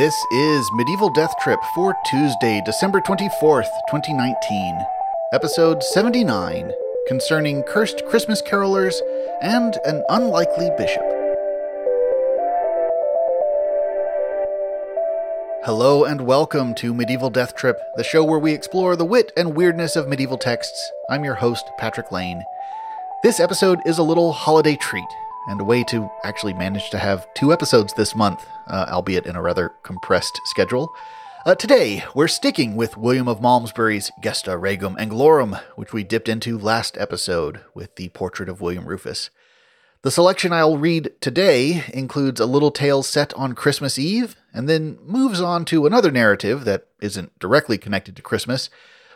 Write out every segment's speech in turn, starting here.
This is Medieval Death Trip for Tuesday, December 24th, 2019, episode 79, concerning cursed Christmas carolers and an unlikely bishop. Hello and welcome to Medieval Death Trip, the show where we explore the wit and weirdness of medieval texts. I'm your host, Patrick Lane. This episode is a little holiday treat and a way to actually manage to have two episodes this month, uh, albeit in a rather compressed schedule. Uh, today, we're sticking with William of Malmesbury's Gesta Regum Anglorum, which we dipped into last episode with the portrait of William Rufus. The selection I'll read today includes a little tale set on Christmas Eve, and then moves on to another narrative that isn't directly connected to Christmas,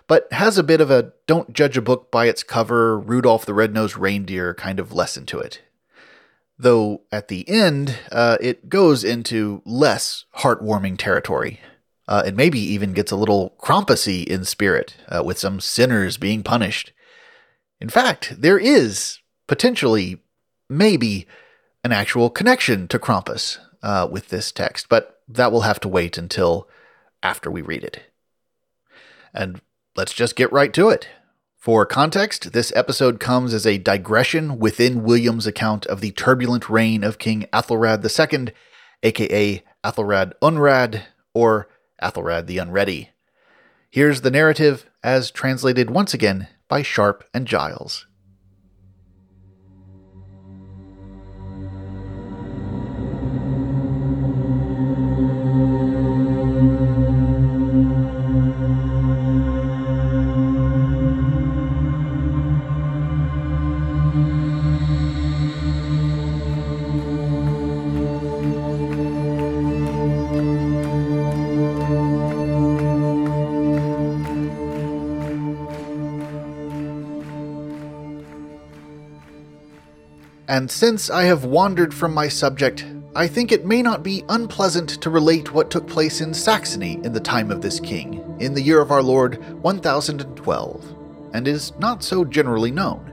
but has a bit of a don't judge a book by its cover, Rudolph the Red-Nosed Reindeer kind of lesson to it. Though at the end, uh, it goes into less heartwarming territory. Uh, and maybe even gets a little Krampusy in spirit, uh, with some sinners being punished. In fact, there is potentially, maybe, an actual connection to Krampus uh, with this text, but that will have to wait until after we read it. And let's just get right to it. For context, this episode comes as a digression within William's account of the turbulent reign of King Athelred II, aka Athelred Unrad, or Athelred the Unready. Here's the narrative as translated once again by Sharp and Giles. And since I have wandered from my subject, I think it may not be unpleasant to relate what took place in Saxony in the time of this king, in the year of our Lord 1012, and is not so generally known.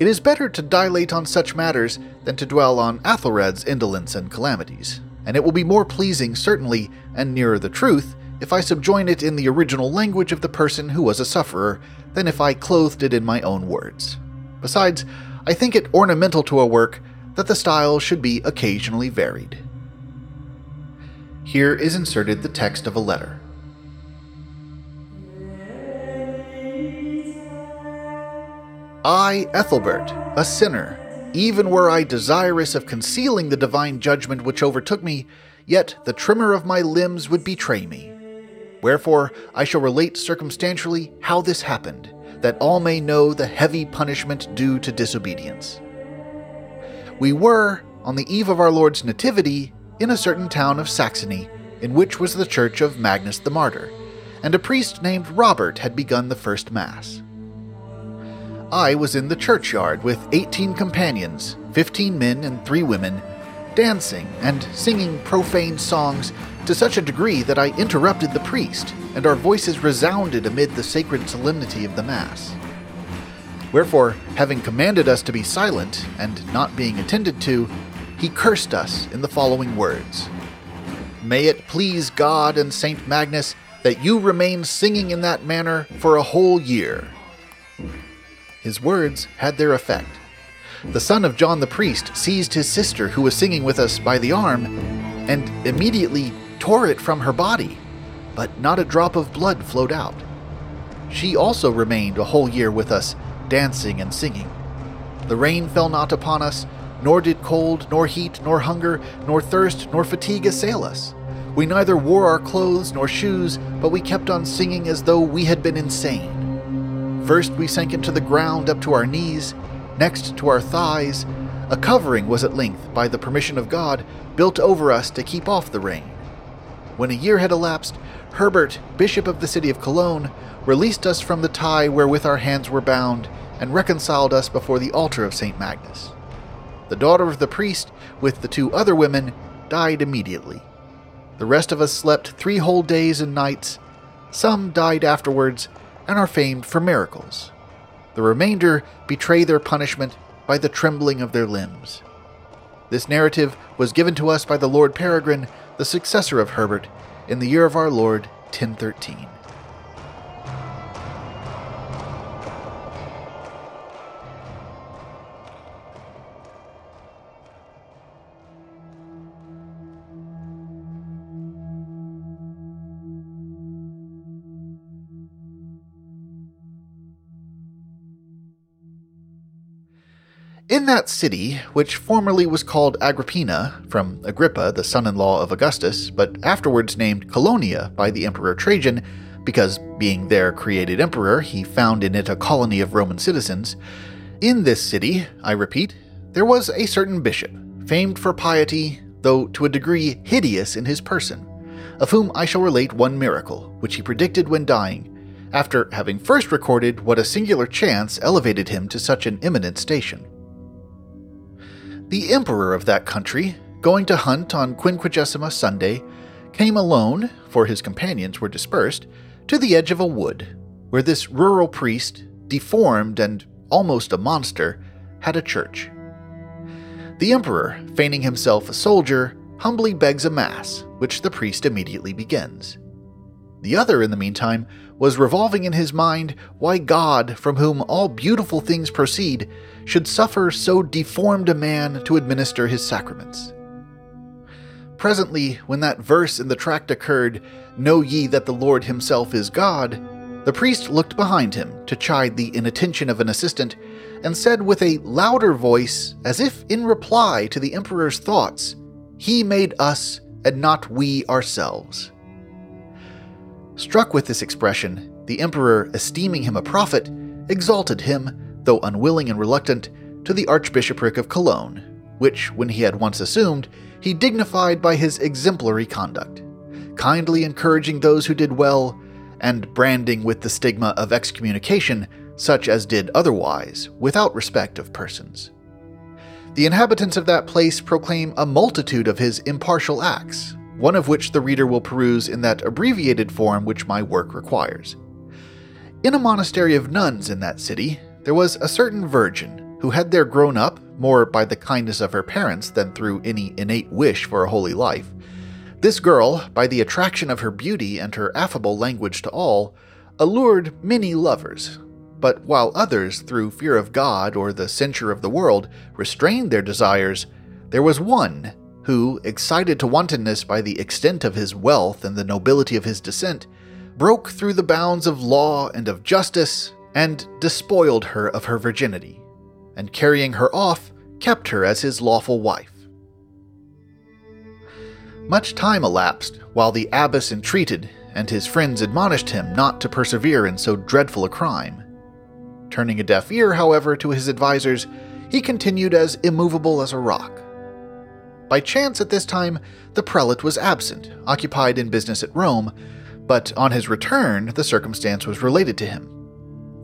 It is better to dilate on such matters than to dwell on Athelred's indolence and calamities, and it will be more pleasing, certainly, and nearer the truth, if I subjoin it in the original language of the person who was a sufferer, than if I clothed it in my own words. Besides, I think it ornamental to a work that the style should be occasionally varied. Here is inserted the text of a letter. I, Ethelbert, a sinner, even were I desirous of concealing the divine judgment which overtook me, yet the tremor of my limbs would betray me. Wherefore I shall relate circumstantially how this happened, that all may know the heavy punishment due to disobedience. We were, on the eve of our Lord's Nativity, in a certain town of Saxony, in which was the church of Magnus the Martyr, and a priest named Robert had begun the first Mass. I was in the churchyard with eighteen companions, fifteen men and three women, dancing and singing profane songs to such a degree that I interrupted the priest, and our voices resounded amid the sacred solemnity of the Mass. Wherefore, having commanded us to be silent, and not being attended to, he cursed us in the following words May it please God and Saint Magnus that you remain singing in that manner for a whole year. His words had their effect. The son of John the priest seized his sister, who was singing with us, by the arm, and immediately tore it from her body, but not a drop of blood flowed out. She also remained a whole year with us, dancing and singing. The rain fell not upon us, nor did cold, nor heat, nor hunger, nor thirst, nor fatigue assail us. We neither wore our clothes nor shoes, but we kept on singing as though we had been insane. First we sank into the ground up to our knees, next to our thighs. A covering was at length, by the permission of God, built over us to keep off the rain. When a year had elapsed, Herbert, Bishop of the city of Cologne, released us from the tie wherewith our hands were bound, and reconciled us before the altar of St. Magnus. The daughter of the priest, with the two other women, died immediately. The rest of us slept three whole days and nights. Some died afterwards, and are famed for miracles. The remainder betray their punishment by the trembling of their limbs. This narrative was given to us by the Lord Peregrine, the successor of Herbert, in the year of our Lord 1013. In that city, which formerly was called Agrippina, from Agrippa, the son in law of Augustus, but afterwards named Colonia by the Emperor Trajan, because, being there created emperor, he found in it a colony of Roman citizens, in this city, I repeat, there was a certain bishop, famed for piety, though to a degree hideous in his person, of whom I shall relate one miracle, which he predicted when dying, after having first recorded what a singular chance elevated him to such an eminent station. The emperor of that country, going to hunt on Quinquagesima Sunday, came alone, for his companions were dispersed, to the edge of a wood, where this rural priest, deformed and almost a monster, had a church. The emperor, feigning himself a soldier, humbly begs a mass, which the priest immediately begins. The other, in the meantime, was revolving in his mind why God, from whom all beautiful things proceed, should suffer so deformed a man to administer his sacraments. Presently, when that verse in the tract occurred, Know ye that the Lord himself is God, the priest looked behind him to chide the inattention of an assistant, and said with a louder voice, as if in reply to the emperor's thoughts, He made us, and not we ourselves. Struck with this expression, the emperor, esteeming him a prophet, exalted him, though unwilling and reluctant, to the archbishopric of Cologne, which, when he had once assumed, he dignified by his exemplary conduct, kindly encouraging those who did well, and branding with the stigma of excommunication such as did otherwise, without respect of persons. The inhabitants of that place proclaim a multitude of his impartial acts, one of which the reader will peruse in that abbreviated form which my work requires. In a monastery of nuns in that city, there was a certain virgin who had there grown up, more by the kindness of her parents than through any innate wish for a holy life. This girl, by the attraction of her beauty and her affable language to all, allured many lovers. But while others, through fear of God or the censure of the world, restrained their desires, there was one who, excited to wantonness by the extent of his wealth and the nobility of his descent, broke through the bounds of law and of justice, and despoiled her of her virginity, and carrying her off, kept her as his lawful wife. Much time elapsed while the abbess entreated, and his friends admonished him not to persevere in so dreadful a crime. Turning a deaf ear, however, to his advisers, he continued as immovable as a rock. By chance at this time, the prelate was absent, occupied in business at Rome, but on his return, the circumstance was related to him.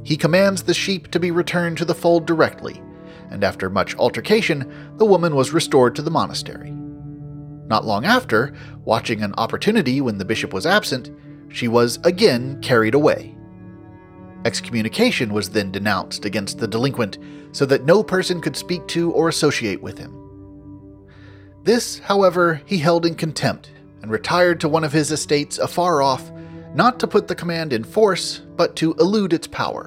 He commands the sheep to be returned to the fold directly, and after much altercation, the woman was restored to the monastery. Not long after, watching an opportunity when the bishop was absent, she was again carried away. Excommunication was then denounced against the delinquent so that no person could speak to or associate with him. This, however, he held in contempt and retired to one of his estates afar off, not to put the command in force, but to elude its power.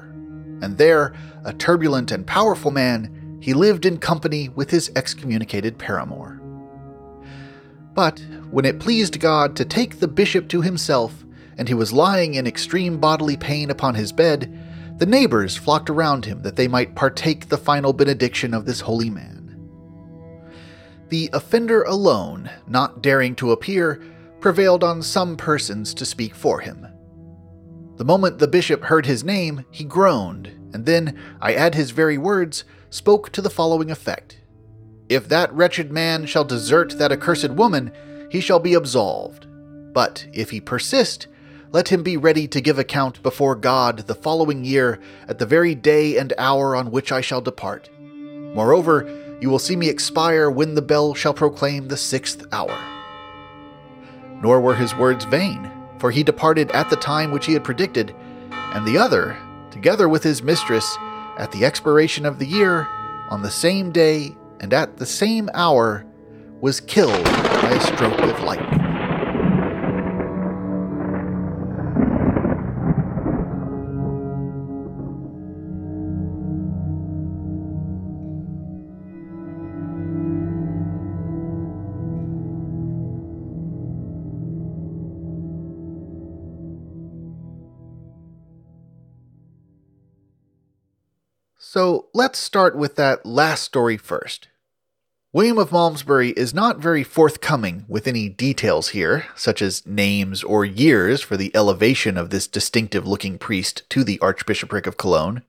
And there, a turbulent and powerful man, he lived in company with his excommunicated paramour. But when it pleased God to take the bishop to himself, and he was lying in extreme bodily pain upon his bed, the neighbors flocked around him that they might partake the final benediction of this holy man. The offender alone, not daring to appear, prevailed on some persons to speak for him. The moment the bishop heard his name, he groaned, and then, I add his very words, spoke to the following effect If that wretched man shall desert that accursed woman, he shall be absolved. But if he persist, let him be ready to give account before God the following year at the very day and hour on which I shall depart. Moreover, you will see me expire when the bell shall proclaim the sixth hour. Nor were his words vain, for he departed at the time which he had predicted, and the other, together with his mistress, at the expiration of the year, on the same day and at the same hour, was killed by a stroke of lightning. So let's start with that last story first. William of Malmesbury is not very forthcoming with any details here, such as names or years for the elevation of this distinctive looking priest to the Archbishopric of Cologne.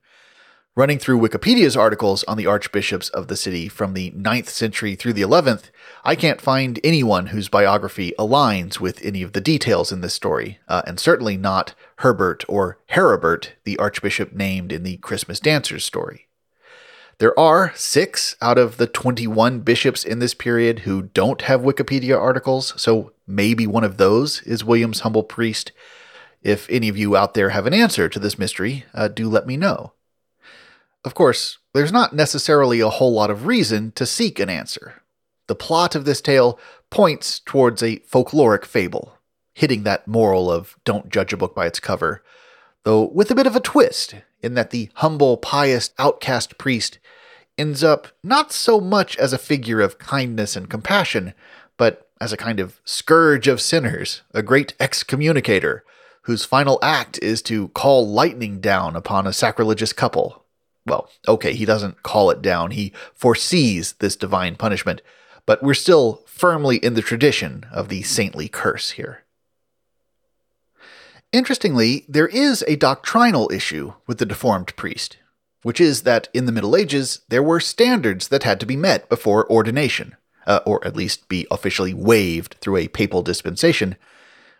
Running through Wikipedia's articles on the archbishops of the city from the 9th century through the 11th, I can't find anyone whose biography aligns with any of the details in this story, uh, and certainly not Herbert or Heribert, the archbishop named in the Christmas Dancers story. There are six out of the 21 bishops in this period who don't have Wikipedia articles, so maybe one of those is William's humble priest. If any of you out there have an answer to this mystery, uh, do let me know. Of course, there's not necessarily a whole lot of reason to seek an answer. The plot of this tale points towards a folkloric fable, hitting that moral of don't judge a book by its cover, though with a bit of a twist, in that the humble, pious, outcast priest ends up not so much as a figure of kindness and compassion, but as a kind of scourge of sinners, a great excommunicator, whose final act is to call lightning down upon a sacrilegious couple. Well, okay, he doesn't call it down, he foresees this divine punishment, but we're still firmly in the tradition of the saintly curse here. Interestingly, there is a doctrinal issue with the deformed priest, which is that in the Middle Ages, there were standards that had to be met before ordination, uh, or at least be officially waived through a papal dispensation,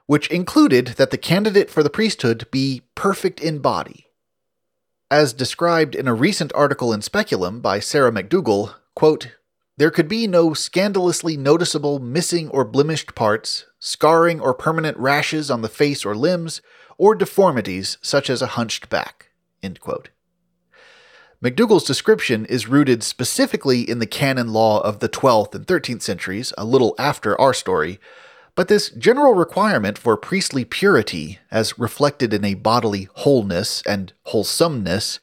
which included that the candidate for the priesthood be perfect in body. As described in a recent article in Speculum by Sarah McDougall, quote, there could be no scandalously noticeable missing or blemished parts, scarring or permanent rashes on the face or limbs, or deformities such as a hunched back. McDougall's description is rooted specifically in the canon law of the 12th and 13th centuries, a little after our story, but this general requirement for priestly purity, as reflected in a bodily wholeness and wholesomeness,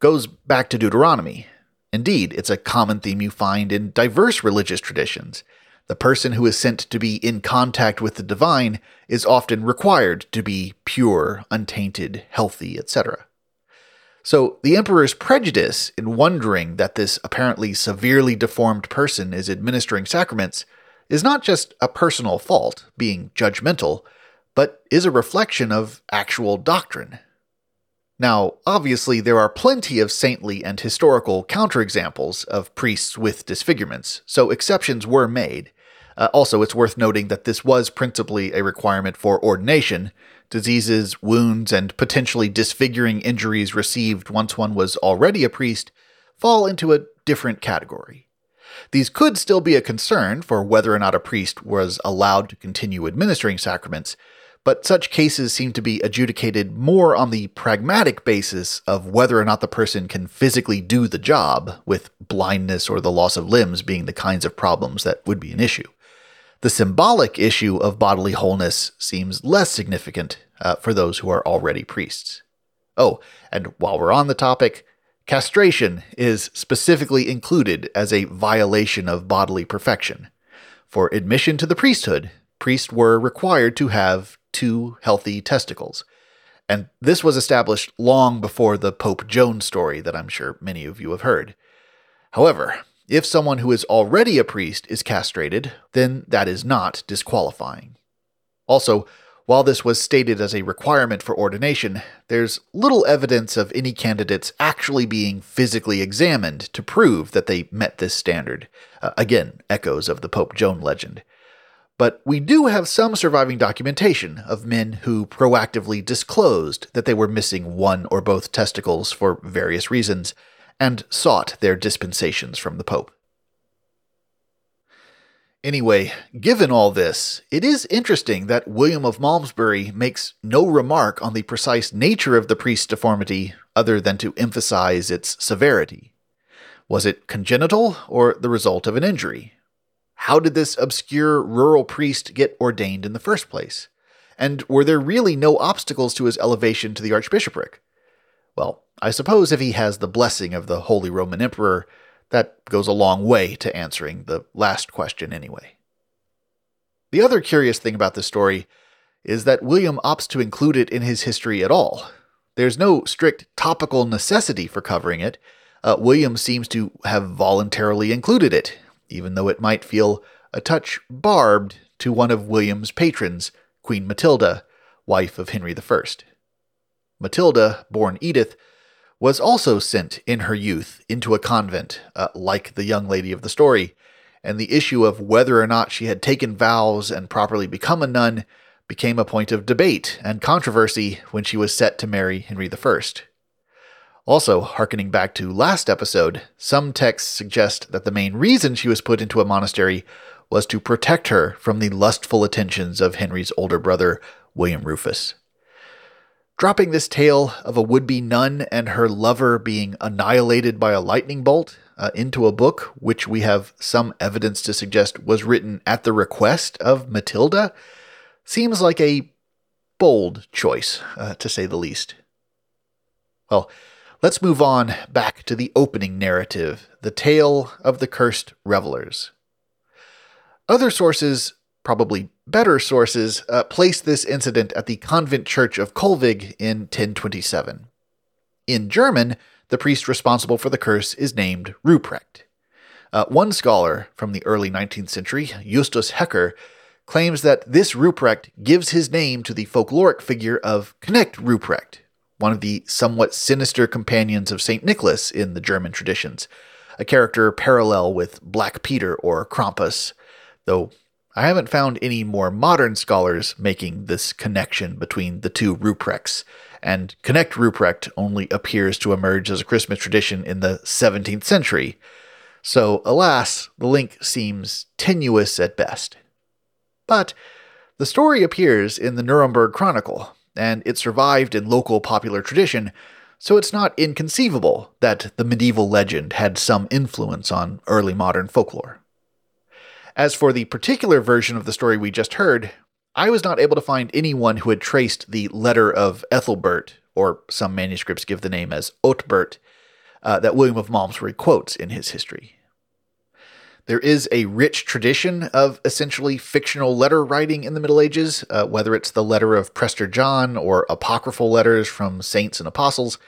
goes back to Deuteronomy. Indeed, it's a common theme you find in diverse religious traditions. The person who is sent to be in contact with the divine is often required to be pure, untainted, healthy, etc. So the emperor's prejudice in wondering that this apparently severely deformed person is administering sacraments is not just a personal fault, being judgmental, but is a reflection of actual doctrine. Now, obviously, there are plenty of saintly and historical counterexamples of priests with disfigurements, so exceptions were made. Uh, also, it's worth noting that this was principally a requirement for ordination, diseases, wounds, and potentially disfiguring injuries received once one was already a priest fall into a different category. These could still be a concern for whether or not a priest was allowed to continue administering sacraments, but such cases seem to be adjudicated more on the pragmatic basis of whether or not the person can physically do the job, with blindness or the loss of limbs being the kinds of problems that would be an issue. The symbolic issue of bodily wholeness seems less significant uh, for those who are already priests. Oh, and while we're on the topic, castration is specifically included as a violation of bodily perfection. For admission to the priesthood, priests were required to have two healthy testicles. And this was established long before the Pope Joan story that I'm sure many of you have heard. However, if someone who is already a priest is castrated, then that is not disqualifying. Also, while this was stated as a requirement for ordination, there's little evidence of any candidates actually being physically examined to prove that they met this standard. Uh, again, echoes of the Pope Joan legend. But we do have some surviving documentation of men who proactively disclosed that they were missing one or both testicles for various reasons, and sought their dispensations from the Pope. Anyway, given all this, it is interesting that William of Malmesbury makes no remark on the precise nature of the priest's deformity other than to emphasize its severity. Was it congenital or the result of an injury? How did this obscure rural priest get ordained in the first place? And were there really no obstacles to his elevation to the archbishopric? Well, I suppose if he has the blessing of the Holy Roman Emperor, that goes a long way to answering the last question anyway. The other curious thing about this story is that William opts to include it in his history at all. There's no strict topical necessity for covering it. Uh, William seems to have voluntarily included it, even though it might feel a touch barbed to one of William's patrons, Queen Matilda, wife of Henry I. Matilda, born Edith, was also sent in her youth into a convent, uh, like the young lady of the story, and the issue of whether or not she had taken vows and properly become a nun became a point of debate and controversy when she was set to marry Henry I. Also, harkening back to last episode, some texts suggest that the main reason she was put into a monastery was to protect her from the lustful attentions of Henry's older brother, William Rufus. Dropping this tale of a would be nun and her lover being annihilated by a lightning bolt uh, into a book, which we have some evidence to suggest was written at the request of Matilda, seems like a bold choice, uh, to say the least. Well, Let's move on back to the opening narrative, the tale of the cursed revelers. Other sources, probably better sources, uh, place this incident at the convent church of Kölbigk in 1027. In German, the priest responsible for the curse is named Ruprecht. Uh, one scholar from the early 19th century, Justus Hecker, claims that this Ruprecht gives his name to the folkloric figure of Knecht Ruprecht, one of the somewhat sinister companions of St. Nicholas in the German traditions, a character parallel with Black Peter or Krampus, though I haven't found any more modern scholars making this connection between the two Ruprechts, and Knecht Ruprecht only appears to emerge as a Christmas tradition in the 17th century. So, alas, the link seems tenuous at best. But the story appears in the Nuremberg Chronicle, and it survived in local popular tradition, so it's not inconceivable that the medieval legend had some influence on early modern folklore. As for the particular version of the story we just heard, I was not able to find anyone who had traced the letter of Ethelbert, or some manuscripts give the name as Otbert, uh, that William of Malmesbury quotes in his history. There is a rich tradition of essentially fictional letter writing in the Middle Ages, uh, whether it's the letter of Prester John or apocryphal letters from saints and apostles.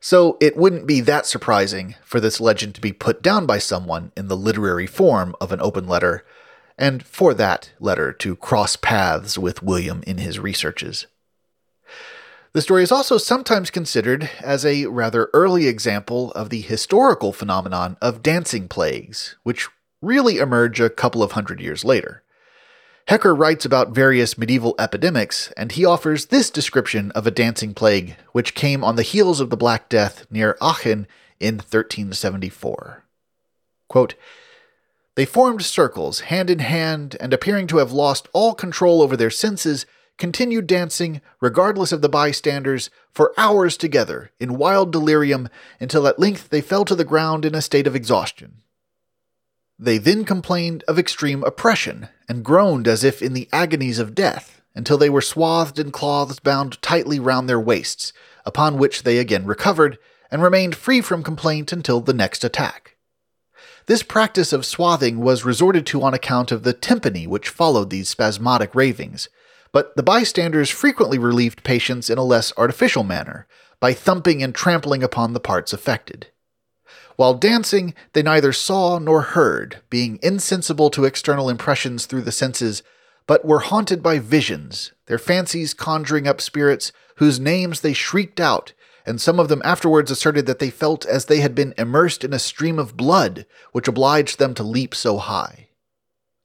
So it wouldn't be that surprising for this legend to be put down by someone in the literary form of an open letter, and for that letter to cross paths with William in his researches. The story is also sometimes considered as a rather early example of the historical phenomenon of dancing plagues, which really emerge a couple of hundred years later. Hecker writes about various medieval epidemics, and he offers this description of a dancing plague which came on the heels of the Black Death near Aachen in 1374. Quote, they formed circles, hand in hand, and appearing to have lost all control over their senses, continued dancing, regardless of the bystanders, for hours together, in wild delirium, until at length they fell to the ground in a state of exhaustion. They then complained of extreme oppression, and groaned as if in the agonies of death, until they were swathed in cloths bound tightly round their waists, upon which they again recovered, and remained free from complaint until the next attack. This practice of swathing was resorted to on account of the tympany which followed these spasmodic ravings, but the bystanders frequently relieved patients in a less artificial manner, by thumping and trampling upon the parts affected. While dancing, they neither saw nor heard, being insensible to external impressions through the senses, but were haunted by visions, their fancies conjuring up spirits whose names they shrieked out, and some of them afterwards asserted that they felt as they had been immersed in a stream of blood, which obliged them to leap so high.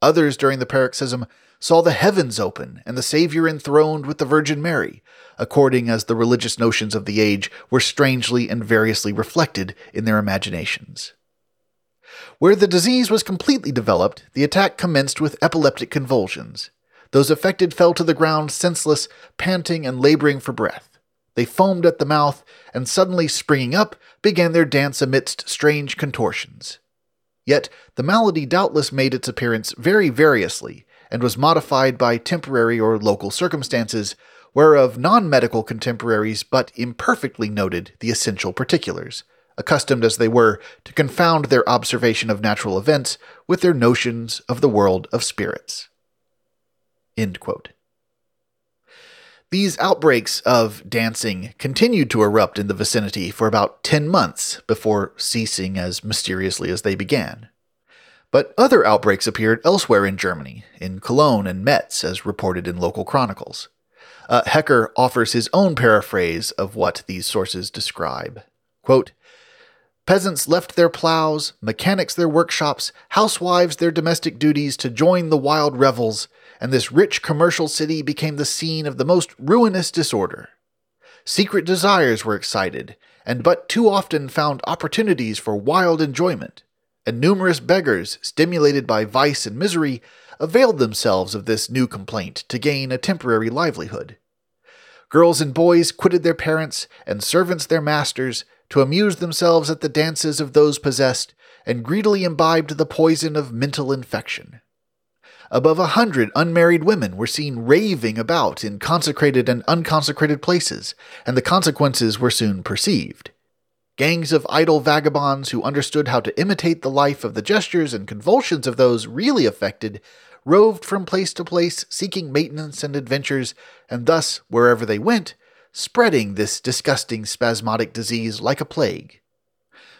Others during the paroxysm saw the heavens open and the Saviour enthroned with the Virgin Mary, according as the religious notions of the age were strangely and variously reflected in their imaginations. Where the disease was completely developed, the attack commenced with epileptic convulsions. Those affected fell to the ground senseless, panting and laboring for breath. They foamed at the mouth, and suddenly springing up, began their dance amidst strange contortions. Yet the malady doubtless made its appearance very variously, and was modified by temporary or local circumstances, whereof non medical contemporaries but imperfectly noted the essential particulars, accustomed as they were to confound their observation of natural events with their notions of the world of spirits. These outbreaks of dancing continued to erupt in the vicinity for about 10 months before ceasing as mysteriously as they began. But other outbreaks appeared elsewhere in Germany, in Cologne and Metz, as reported in local chronicles. Uh, Hecker offers his own paraphrase of what these sources describe. Quote, Peasants left their plows, mechanics their workshops, housewives their domestic duties to join the wild revels, and this rich commercial city became the scene of the most ruinous disorder. Secret desires were excited, and but too often found opportunities for wild enjoyment, and numerous beggars, stimulated by vice and misery, availed themselves of this new complaint to gain a temporary livelihood. Girls and boys quitted their parents, and servants their masters, to amuse themselves at the dances of those possessed, and greedily imbibed the poison of mental infection. Above a hundred unmarried women were seen raving about in consecrated and unconsecrated places, and the consequences were soon perceived. Gangs of idle vagabonds who understood how to imitate the life of the gestures and convulsions of those really affected roved from place to place seeking maintenance and adventures, and thus, wherever they went, spreading this disgusting spasmodic disease like a plague.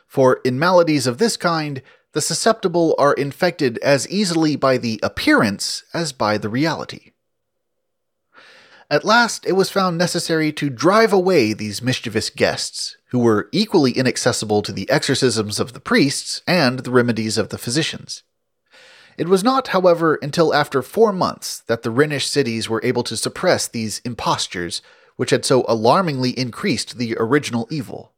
For in maladies of this kind, the susceptible are infected as easily by the appearance as by the reality. At last, it was found necessary to drive away these mischievous guests, who were equally inaccessible to the exorcisms of the priests and the remedies of the physicians. It was not, however, until after four months that the Rhenish cities were able to suppress these impostures, which had so alarmingly increased the original evil.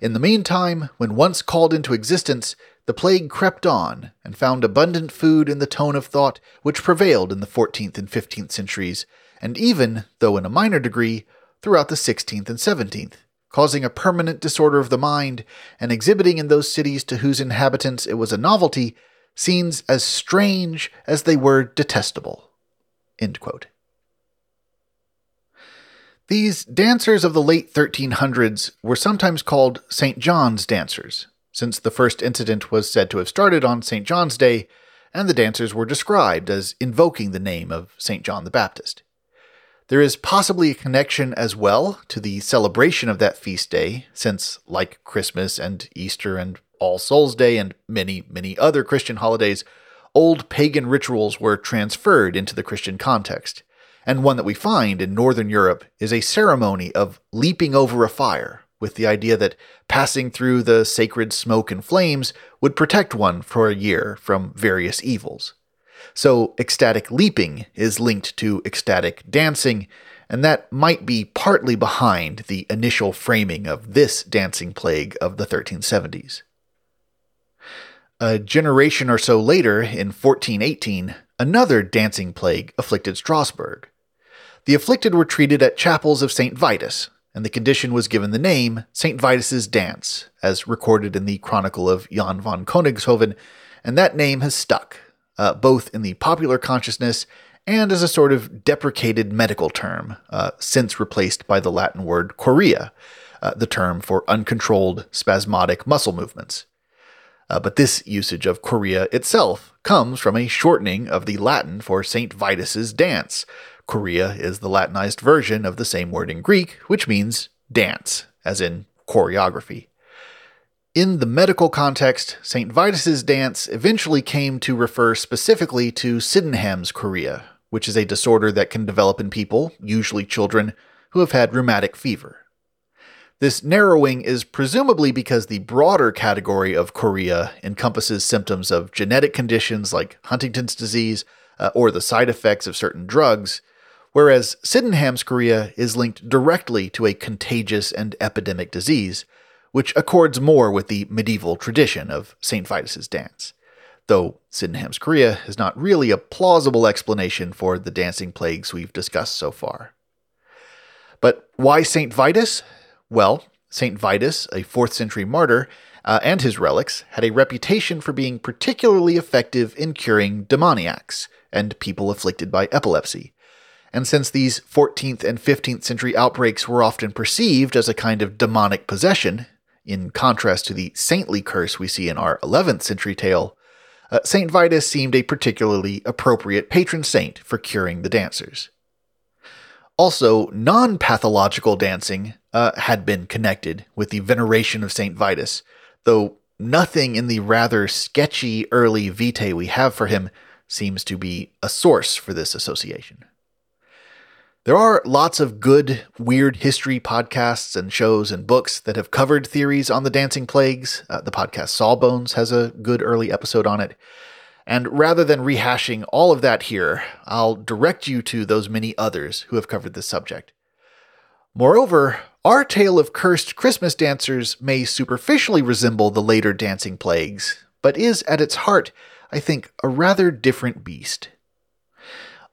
In the meantime, when once called into existence, the plague crept on and found abundant food in the tone of thought which prevailed in the 14th and 15th centuries, and even, though in a minor degree, throughout the 16th and 17th, causing a permanent disorder of the mind and exhibiting in those cities to whose inhabitants it was a novelty scenes as strange as they were detestable. These dancers of the late 1300s were sometimes called St. John's dancers, since the first incident was said to have started on St. John's Day, and the dancers were described as invoking the name of St. John the Baptist. There is possibly a connection as well to the celebration of that feast day, since, like Christmas and Easter and All Souls Day and many, many other Christian holidays, old pagan rituals were transferred into the Christian context. And one that we find in Northern Europe is a ceremony of leaping over a fire, with the idea that passing through the sacred smoke and flames would protect one for a year from various evils. So, ecstatic leaping is linked to ecstatic dancing, and that might be partly behind the initial framing of this dancing plague of the 1370s. A generation or so later, in 1418, another dancing plague afflicted Strasbourg. The afflicted were treated at chapels of St. Vitus, and the condition was given the name St. Vitus's Dance, as recorded in the Chronicle of Jan von Königshofen, and that name has stuck, uh, both in the popular consciousness and as a sort of deprecated medical term, uh, since replaced by the Latin word chorea, uh, the term for uncontrolled spasmodic muscle movements. Uh, but this usage of chorea itself comes from a shortening of the Latin for St. Vitus's dance, Chorea is the Latinized version of the same word in Greek, which means dance, as in choreography. In the medical context, St. Vitus's dance eventually came to refer specifically to Sydenham's chorea, which is a disorder that can develop in people, usually children, who have had rheumatic fever. This narrowing is presumably because the broader category of chorea encompasses symptoms of genetic conditions like Huntington's disease uh, or the side effects of certain drugs, whereas Sydenham's chorea is linked directly to a contagious and epidemic disease, which accords more with the medieval tradition of St. Vitus's dance. Though Sydenham's chorea is not really a plausible explanation for the dancing plagues we've discussed so far. But why St. Vitus? Well, St. Vitus, a 4th century martyr, uh, and his relics had a reputation for being particularly effective in curing demoniacs and people afflicted by epilepsy. And since these 14th and 15th century outbreaks were often perceived as a kind of demonic possession, in contrast to the saintly curse we see in our 11th century tale, uh, St. Vitus seemed a particularly appropriate patron saint for curing the dancers. Also, non pathological dancing uh, had been connected with the veneration of St. Vitus, though nothing in the rather sketchy early vitae we have for him seems to be a source for this association. There are lots of good, weird history podcasts and shows and books that have covered theories on the dancing plagues. Uh, the podcast Sawbones has a good early episode on it. And rather than rehashing all of that here, I'll direct you to those many others who have covered this subject. Moreover, our tale of cursed Christmas dancers may superficially resemble the later dancing plagues, but is at its heart, I think, a rather different beast.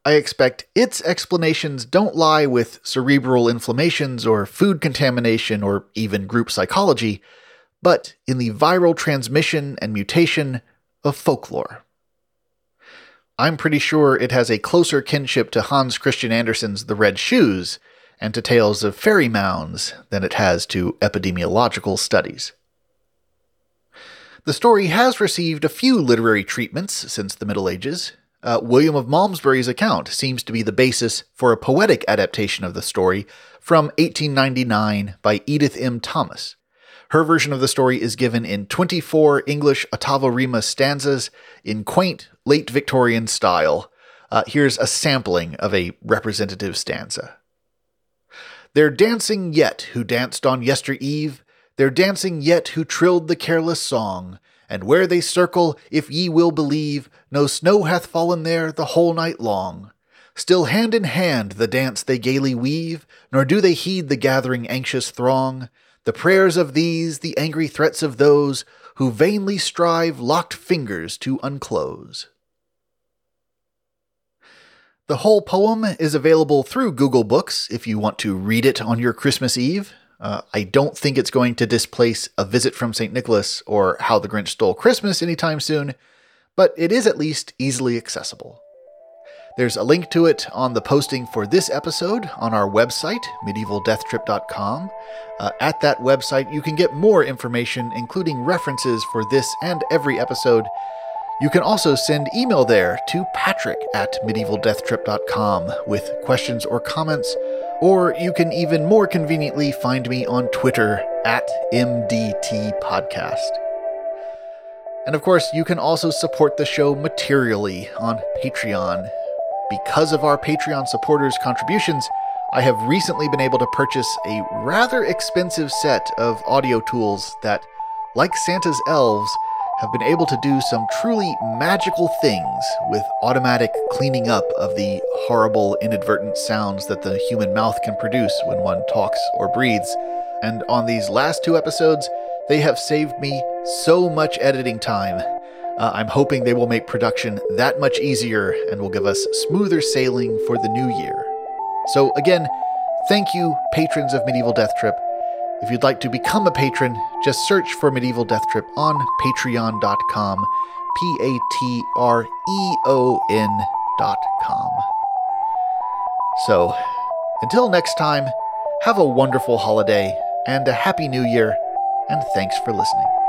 I expect its explanations don't lie with cerebral inflammations or food contamination or even group psychology, but in the viral transmission and mutation of folklore. I'm pretty sure it has a closer kinship to Hans Christian Andersen's The Red Shoes and to tales of fairy mounds than it has to epidemiological studies. The story has received a few literary treatments since the Middle Ages, uh, William of Malmesbury's account seems to be the basis for a poetic adaptation of the story from 1899 by Edith M. Thomas. Her version of the story is given in 24 English ottava rima stanzas in quaint late Victorian style. Uh, here's a sampling of a representative stanza. They're dancing yet who danced on yester eve, they're dancing yet who trilled the careless song, and where they circle, if ye will believe, no snow hath fallen there the whole night long. Still hand in hand the dance they gaily weave, nor do they heed the gathering anxious throng, the prayers of these, the angry threats of those, who vainly strive locked fingers to unclose. The whole poem is available through Google Books if you want to read it on your Christmas Eve. Uh, I don't think it's going to displace A Visit from St. Nicholas or How the Grinch Stole Christmas anytime soon, but it is at least easily accessible. There's a link to it on the posting for this episode on our website, medievaldeathtrip.com. Uh, at that website, you can get more information, including references for this and every episode. You can also send email there to patrick at medievaldeathtrip.com with questions or comments or you can even more conveniently find me on Twitter at MDT Podcast. And of course, you can also support the show materially on Patreon. Because of our Patreon supporters' contributions, I have recently been able to purchase a rather expensive set of audio tools that, like Santa's elves, have been able to do some truly magical things with automatic cleaning up of the horrible inadvertent sounds that the human mouth can produce when one talks or breathes. And on these last two episodes, they have saved me so much editing time. Uh, I'm hoping they will make production that much easier and will give us smoother sailing for the new year. So, again, thank you, patrons of Medieval Death Trip. If you'd like to become a patron, just search for Medieval Death Trip on patreon.com. P A T R E O N.com. So, until next time, have a wonderful holiday and a happy new year, and thanks for listening.